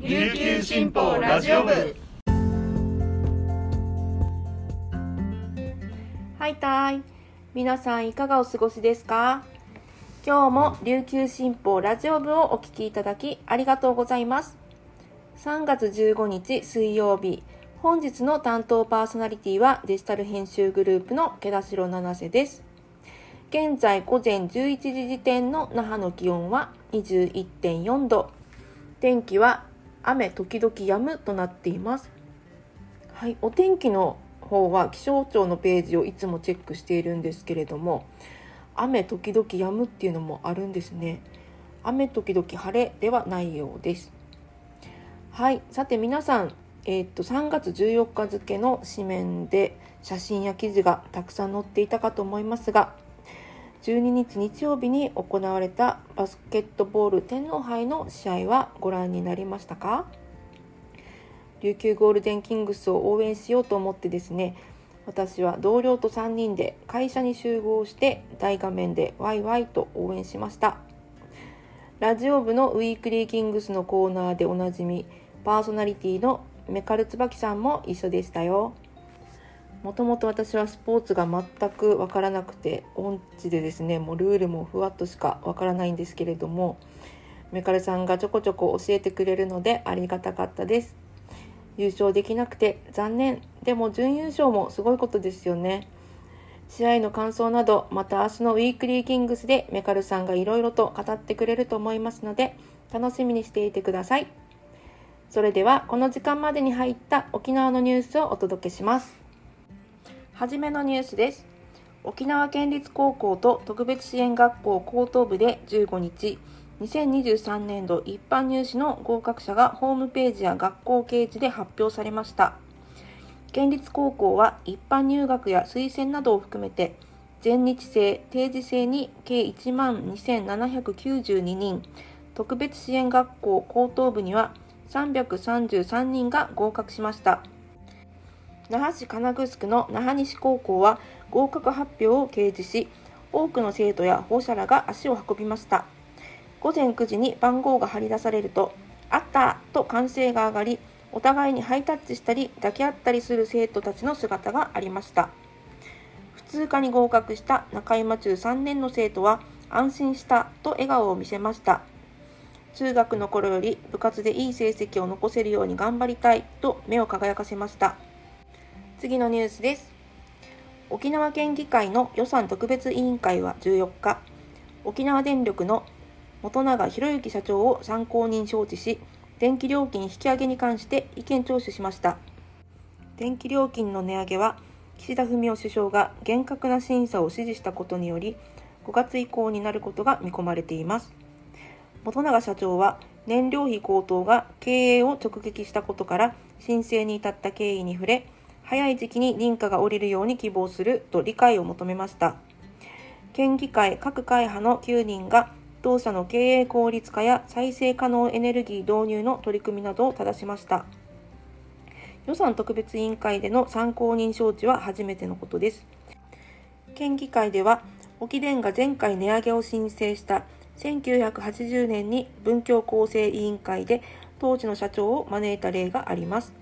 琉球新報ラジオ部。はいたい。皆さんいかがお過ごしですか？今日も琉球新報ラジオ部をお聞きいただきありがとうございます。3月15日水曜日本日の担当パーソナリティはデジタル編集グループの毛田代七瀬です。現在午前11時時点の那覇の気温は21.4度。天気は雨時々止むとなっています。はいお天気の方は気象庁のページをいつもチェックしているんですけれども雨時々止むっていうのもあるんですね。雨時々晴れではないようです。はいさて皆さんえー、っと3月14日付の紙面で写真や記事がたくさん載っていたかと思いますが12日日曜日に行われたバスケットボール天皇杯の試合はご覧になりましたか？琉球ゴールデンキングスを応援しようと思ってですね私は同僚と3人で会社に集合して大画面でワイワイと応援しました。ラジオ部のウィークリーキングスのコーナーでおなじみパーソナリティのメカル椿さんも一緒でしたよ。もともと私はスポーツが全く分からなくて音痴でですねもうルールもふわっとしか分からないんですけれどもメカルさんがちょこちょこ教えてくれるのでありがたかったです。優勝できなくて残念。でも準優勝もすごいことですよね。試合の感想などまた明日のウィークリーキングスでメカルさんがいろいろと語ってくれると思いますので楽しみにしていてください。それではこの時間までに入った沖縄のニュースをお届けします。はじめのニュースです。沖縄県立高校と特別支援学校高等部で15日2023年度一般入試の合格者がホームページや学校掲示で発表されました。県立高校は一般入学や推薦などを含めて全日制定時制に計1万2792人特別支援学校高等部には333人が合格しました。那覇市金城の那覇西高校は合格発表を掲示し多くの生徒や保護者らが足を運びました午前9時に番号が張り出されると、あったと歓声が上がり、お互いにハイタッチしたり抱き合ったりする生徒たちの姿がありました。普通科に合格した中山中3年の生徒は安心したと笑顔を見せました。中学の頃より部活でいい成績を残せるように頑張りたいと目を輝かせました。次のニュースです。沖縄県議会の予算特別委員会は14日、沖縄電力の元永博之社長を参考人招致し、電気料金引き上げに関して意見聴取しました。電気料金の値上げは、岸田文雄首相が厳格な審査を指示したことにより、5月以降になることが見込まれています。元永社長は、燃料費高騰が経営を直撃したことから申請に至った経緯に触れ、早い時期に認可が下りるように希望すると理解を求めました。県議会各会派の9人が同社の経営効率化や再生可能エネルギー導入の取り組みなどを正しました。予算特別委員会での参考人招致は初めてのことです。県議会では、沖電が前回値上げを申請した1980年に文教構成委員会で当時の社長を招いた例があります。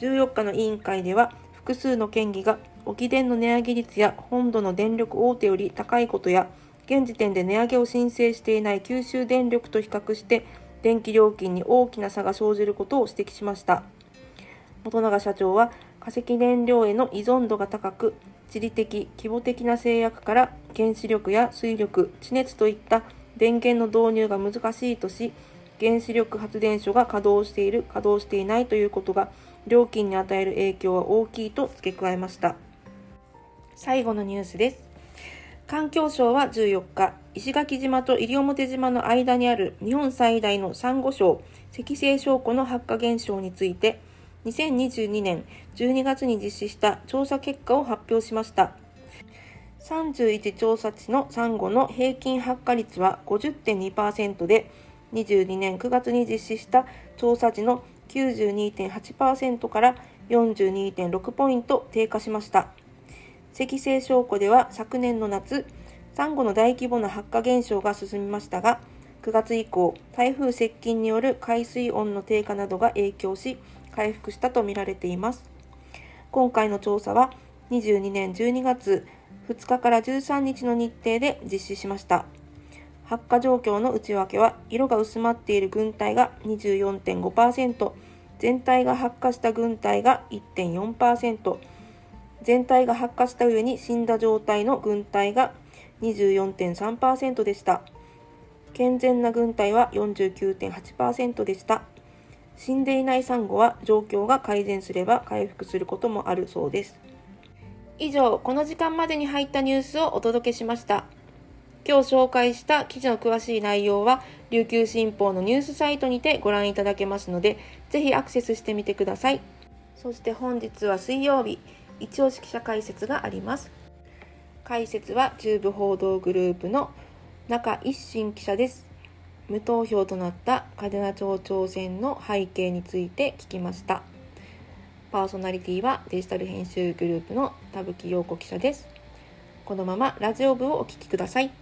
14日の委員会では、複数の県議が沖電の値上げ率や本土の電力大手より高いことや、現時点で値上げを申請していない九州電力と比較して電気料金に大きな差が生じることを指摘しました。本永社長は化石燃料への依存度が高く地理的規模的な制約から原子力や水力地熱といった電源の導入が難しいとし原子力発電所が稼働している稼働していないということが料金に与える影響は大きいと付け加えました最後のニュースです環境省は14日、石垣島と西表島の間にある日本最大のサンゴ礁、赤星礁湖の発火現象について、2022年12月に実施した調査結果を発表しました。31調査地のサンゴの平均発火率は50.2%で、22年9月に実施した調査時の92.8%から42.6ポイント低下しました。赤星証拠では昨年の夏、サンゴの大規模な発火現象が進みましたが、9月以降、台風接近による海水温の低下などが影響し、回復したとみられています。今回の調査は、22年12月2日から13日の日程で実施しました。発火状況の内訳は、色が薄まっている軍隊が24.5%、全体が発火した軍隊が1.4%、全体が発火した上に死んだ状態の軍隊が24.3%でした。健全な軍隊は49.8%でした。死んでいないサンゴは状況が改善すれば回復することもあるそうです。以上、この時間までに入ったニュースをお届けしました。今日紹介した記事の詳しい内容は、琉球新報のニュースサイトにてご覧いただけますので、ぜひアクセスしてみてください。そして本日は水曜日、一押し記者解説があります。解説は中部報道グループの中一新記者です。無投票となった嘉手納町長選の背景について聞きました。パーソナリティはデジタル編集グループの田吹陽子記者です。このままラジオ部をお聞きください。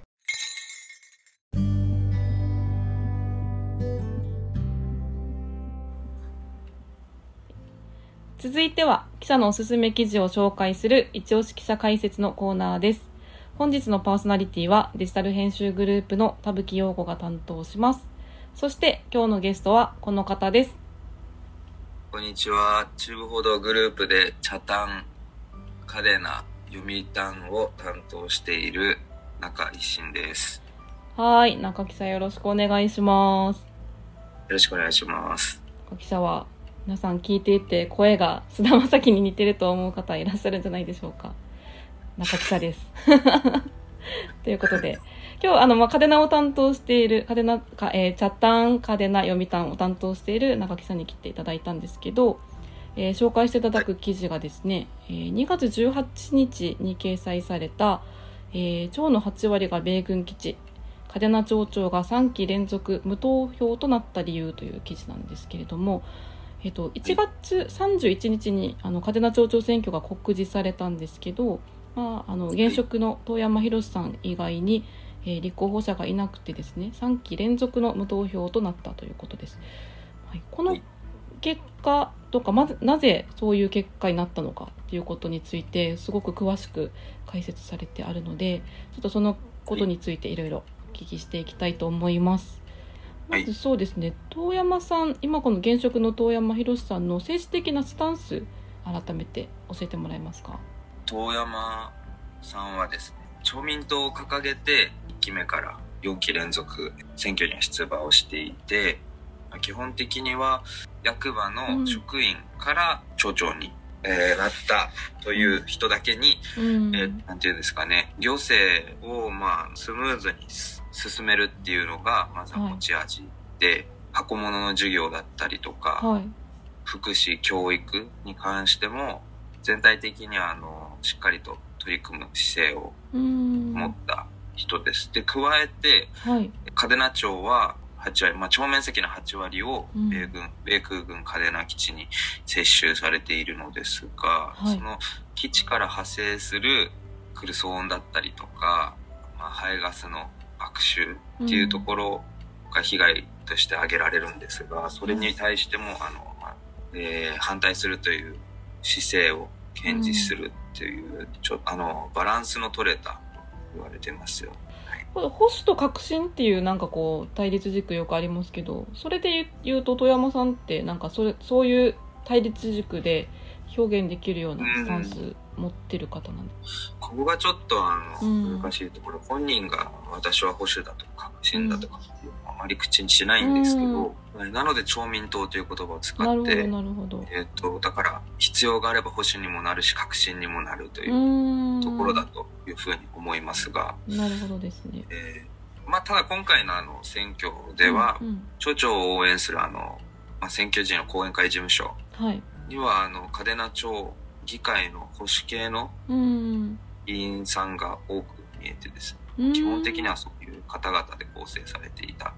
続いては記者のおすすめ記事を紹介する一押し記者解説のコーナーです本日のパーソナリティはデジタル編集グループの田吹陽子が担当します。そして今日のゲストはこの方です。こんにちは。中部報道グループで茶炭、嘉手納、読谷を担当している中一新です。はい。中木さんよろしくお願いします。よろしくお願いします。中木さんは皆さん聞いていて声が菅田将暉に似てると思う方いらっしゃるんじゃないでしょうか。中草です。ということで、今日、あの、まあ、嘉手納を担当している、嘉手納、かえー、チャッタン、嘉手納、読谷を担当している中木さんに来ていただいたんですけど、えー、紹介していただく記事がですね、えー、2月18日に掲載された、えー、町の8割が米軍基地、嘉手納町長が3期連続無投票となった理由という記事なんですけれども、えっと、1月31日にあの嘉手納町長選挙が告示されたんですけど、まあ、あの現職の遠山博さん以外に、えー、立候補者がいなくてですね3期連続の無投票となったということです。はい、この結果とかまずなぜそういう結果になったのかっていうことについてすごく詳しく解説されてあるのでちょっとそのことについていろいろお聞きしていきたいと思います。まずそうですね。遠山さん今この現職の遠山博さんの政治的なスタンス改めて教えてもらえますか？遠山さんはですね、町民党を掲げて1期目から4期連続選挙には出馬をしていて、基本的には役場の職員から町長に、うん、えー、なったという人だけに、うん、えー、なんていうんですかね、行政をまあスムーズに進めるっていうのがまずは持ち味で、はい、箱物の授業だったりとか、はい、福祉教育に関しても全体的にはあのしっかりと取り組む姿勢を持った人です。で加えて、はい、嘉手納町は8割、まあ、町面積の8割を米軍、うん、米空軍嘉手納基地に接収されているのですが、はい、その基地から派生するクルソ音だったりとか、まあ、排ガスの悪臭っていうところが被害として挙げられるんですが、それに対しても、あの、まあえー、反対するという姿勢を堅持するっていう、うん、ちょあのバランスの取れた言われてますよ。はい、保守と革新っていうなんかこう対立軸よくありますけどそれで言うと富山さんってなんかそれそういう対立軸で表現できるようなスタンス持ってる方なんで、す、ここがちょっとあの、難しいところ本人が私は保守だとか革新だとかうあまり口にしないんですけど、うん、なので町民党という言葉を使ってえーと、だから必要があれば保守にもなるし革新にもなるというところだというふうに思いますがなるほどですね、えーまあ、ただ今回のあの選挙では、町長を応援するあの、まあ、選挙時の後援会事務所はい。にはあの嘉手納町議会の保守系のうん。議員さんが多く見えてですねうん基本的にはそういう方々で構成されていた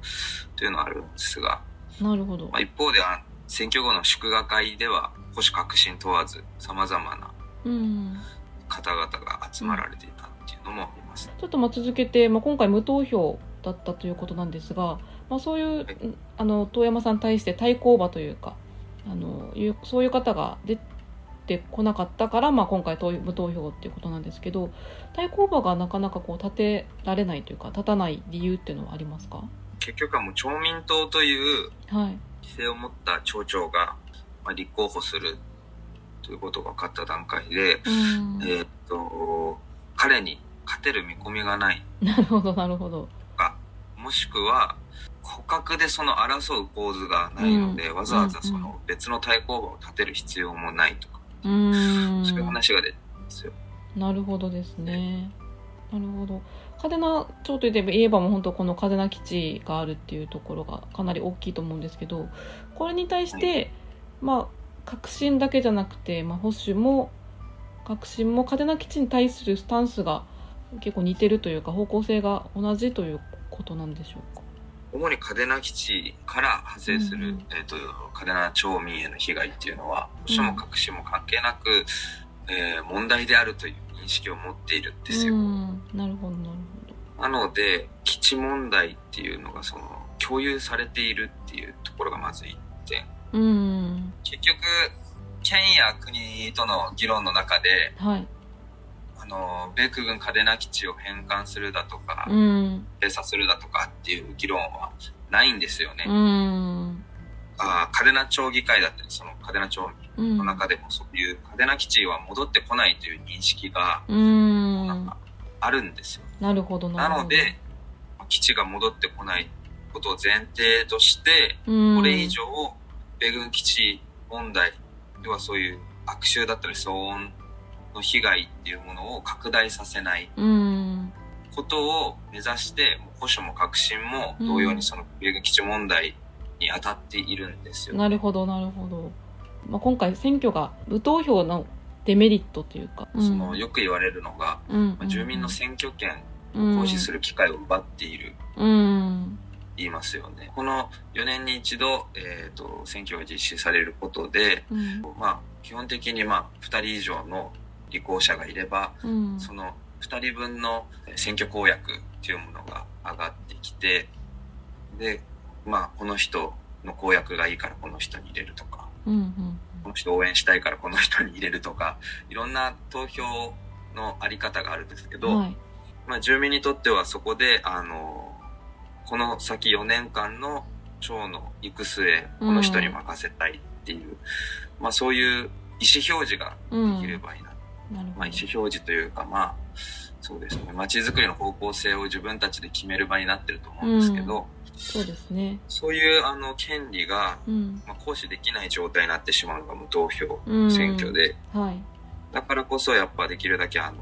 というのはあるんですが、なるほどまあ、。一方であ選挙後の祝賀会では保守革新問わず様々なうん。方々が集まられていたっていうのもあります。ちょっとまあ続けて、まあ、今回無投票だったということなんですが、まあ、そういう、はいんあの遠山さんに対して対抗馬というかあのそういう方が出てこなかったから、まあ、今回投無投票っていうことなんですけど対抗馬がなかなかこう立てられないというか立たない理由っていうのはありますか？結局はもう町民党というはい。規制を持った町長が、まあ、立候補するということが分かった段階で、うん。えーっと、彼に勝てる見込みがないなるほどなるほど。か、もしくは、捕獲でその争う構図がないので、うん。わざわざそうんの別の対抗馬を立てる必要もないとか、うんそういう話が出てすよ。なるほどですね。なるほど。嘉手納町といえば言えばもう本当この嘉手納基地があるっていうところがかなり大きいと思うんですけど、これに対して、まあ革新だけじゃなくて、まあ保守も革新も嘉手納基地に対するスタンスが結構似てるというか方向性が同じということなんでしょうか？主に嘉手納基地から派生する、うんえっ、と、嘉手納町民への被害っていうのは、保守も革新も関係なく、えー問題であるという認識を持っているんですよ。うん、なるほどなるなので、基地問題っていうのがその、共有されているっていうところがまず一点。ほど。うん、結局、県や国との議論の中で、はい。あの、米空軍嘉手納基地を返還するだとか、うん、閉鎖するだとかっていう議論はないんですよね。うん、あー嘉手納町議会だったり、その嘉手納町うん、の中でもそういう嘉手納基地は戻ってこないという認識がうん、なんかあるんですよ。なるほどな。ので、基地が戻ってこないことを前提として、うん、これ以上、米軍基地問題、要はそういう悪臭だったり騒音の被害っていうものを拡大させない。うん、ことを目指して、保守も革新も同様にその米軍基地問題に当たっているんですよ。なるほどなるほど。まあ今回選挙が無投票のデメリットというか、そのよく言われるのが、うん、まあ住民の選挙権うん。を行使する機会を奪っている、うん、言いますよね。この4年に一度、えっ、と、選挙が実施されることで、うん、まあ、基本的にまあ、2人以上の立候補者がいれば、うん、その2人分の選挙公約っていうものが上がってきて、で、まあ、この人の公約がいいからこの人に入れるとか、うん、うん、この人応援したいからこの人に入れるとか、いろんな投票のあり方があるんですけど、はい、まあ、住民にとってはそこで、あの、この先4年間の町の行く末、この人に任せたいっていう、まあそういう意思表示がうん、できればいいな。なるほど。まあ意思表示というか、まあ、そうですね。街づくりの方向性を自分たちで決める場になってると思うんですけど、そうですね。そういうあの権利が、うん、まあ、行使できない状態になってしまうのが無投票うん、選挙で、はい、だからこそやっぱできるだけあの、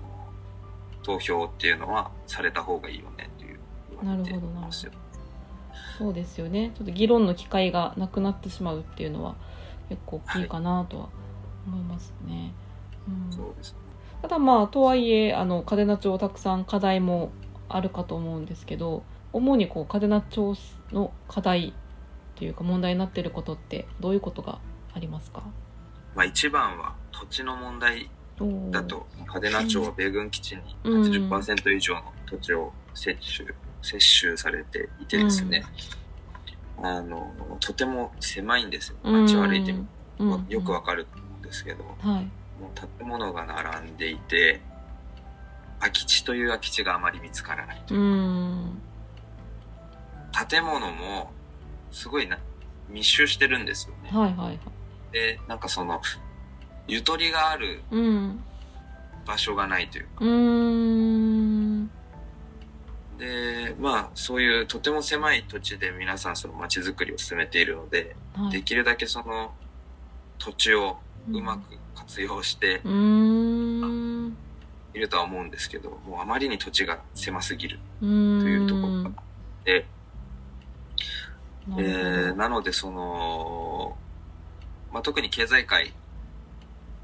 投票っていうのはされた方がいいよねっていう言われてますよ。そうですよね。ちょっと議論の機会がなくなってしまうっていうのは結構大きいかなとは思いますね。うん、そうですね。ただまあとはいえあの嘉手納町たくさん課題もあるかと思うんですけど主にこう嘉手納町の課題というか問題になっていることってどういうことがありますか？まあ一番は土地の問題だと、嘉手納町は米軍基地にうん80%以上の土地を接種、接種されていてですね、あの、とても狭いんですよ。街を歩いてよくわかると思うんですけど、はいもう建物が並んでいて、空き地という空き地があまり見つからないと。ういう。ん建物もすごいな密集してるんですよね。はいはいはい。で、なんかその、ゆとりがあるうん場所がないというか、うで、まあ、そういうとても狭い土地で皆さんその街づくりを進めているので、はい。できるだけその土地をうまく活用しているとは思うんですけど、もうあまりに土地が狭すぎるというところがあって、なえなのでその、まあ、特に経済界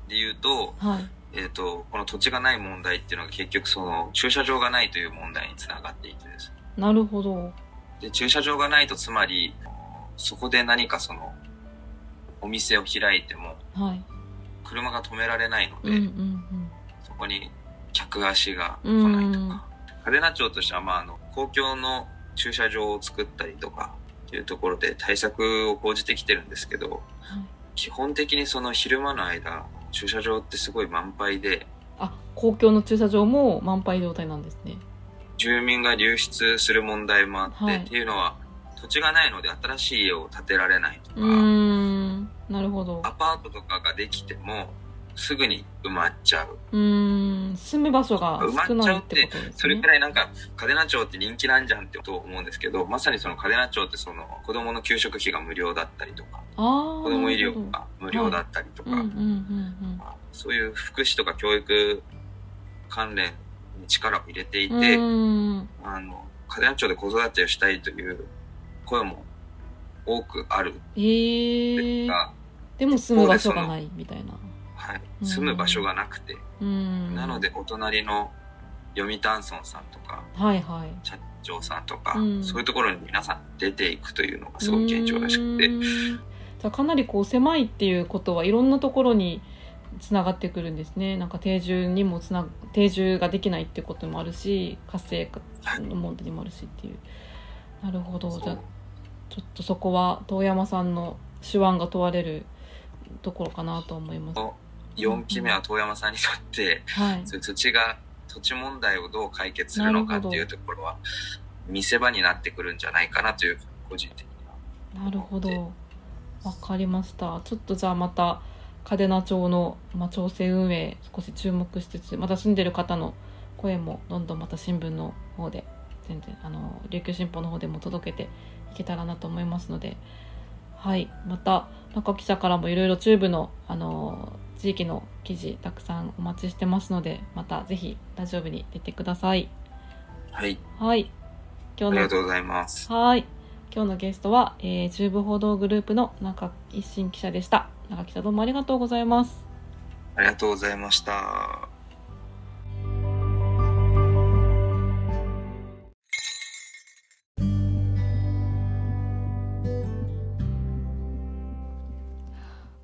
で言うと、はい。えっ、と、この土地がない問題っていうのが結局その駐車場がないという問題につながっていてですね。なるほど。で、駐車場がないとつまり、そこで何かその、お店を開いても、はい。車が止められないので、うんうんそこに客足が来うん。ないとうんか。嘉手納町としては、まあ、あの、公共の駐車場を作ったりとか、っていうところで対策を講じてきてるんですけど、はい基本的にその昼間の間、駐車場ってすごい満杯で、あ、公共の駐車場も満杯状態なんですね。住民が流出する問題もあって、はいっていうのは、土地がないので新しい家を建てられないとか。なるほどア。パートとかができても、すぐに埋まっちゃう。うーん。住む場所が少ないってことですね。それくらいなんか、嘉手納町って人気なんじゃんってことを思うんですけど、まさにその嘉手納町ってその子供の給食費が無料だったりとか。子供医療が無料だったりとか、うんうんうんまあそういう福祉とか教育関連に力を入れていて。あの、嘉手納町で子育てをしたいという声も多くあるんええですが、でも住む場所がないみたいな。はい、うん。住む場所がなくて、うん。なのでお隣の読谷村さんとか、はいはい。社長さんとか、うん。そういうところに皆さん出ていくというのがすごく現状らしくて。じゃあかなりこう狭いっていうことはいろんなところにつながってくるんですね。なんか定住にもつな定住ができないってこともあるし活性化の問題にもあるしっていう。なるほど。じゃあちょっとそこは遠山さんの手腕が問われるところかなと思います。4期目は遠山さんにとって、はい。土地が、土地問題をどう解決するのかっていうところは、見せ場になってくるんじゃないかなという、個人的には。なるほど。わかりました。ちょっとじゃあまた嘉手納町の、まあ、調整運営少し注目しつつまた住んでる方の声もどんどんまた新聞の方で全然あの琉球新報の方でも届けていけたらなと思いますのではいまた中記者からもいろいろ中部のあの地域の記事たくさんお待ちしてますのでまたぜひラジオ部に出てくださいはい。はい今日のありがとうございます。はい。今日のゲストは、えー、中部報道グループの中一新記者でした。中記者どうもありがとうございます。ありがとうございました。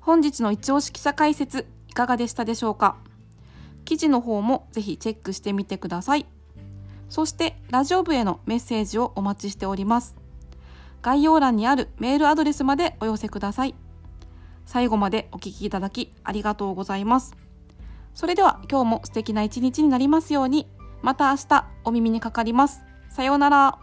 本日の一押し記者解説いかがでしたでしょうか？記事の方もぜひチェックしてみてください。そしてラジオ部へのメッセージをお待ちしております。概要欄にあるメールアドレスまでお寄せください。最後までお聞きいただきありがとうございます。それでは今日も素敵な一日になりますように。また明日お耳にかかります。さようなら。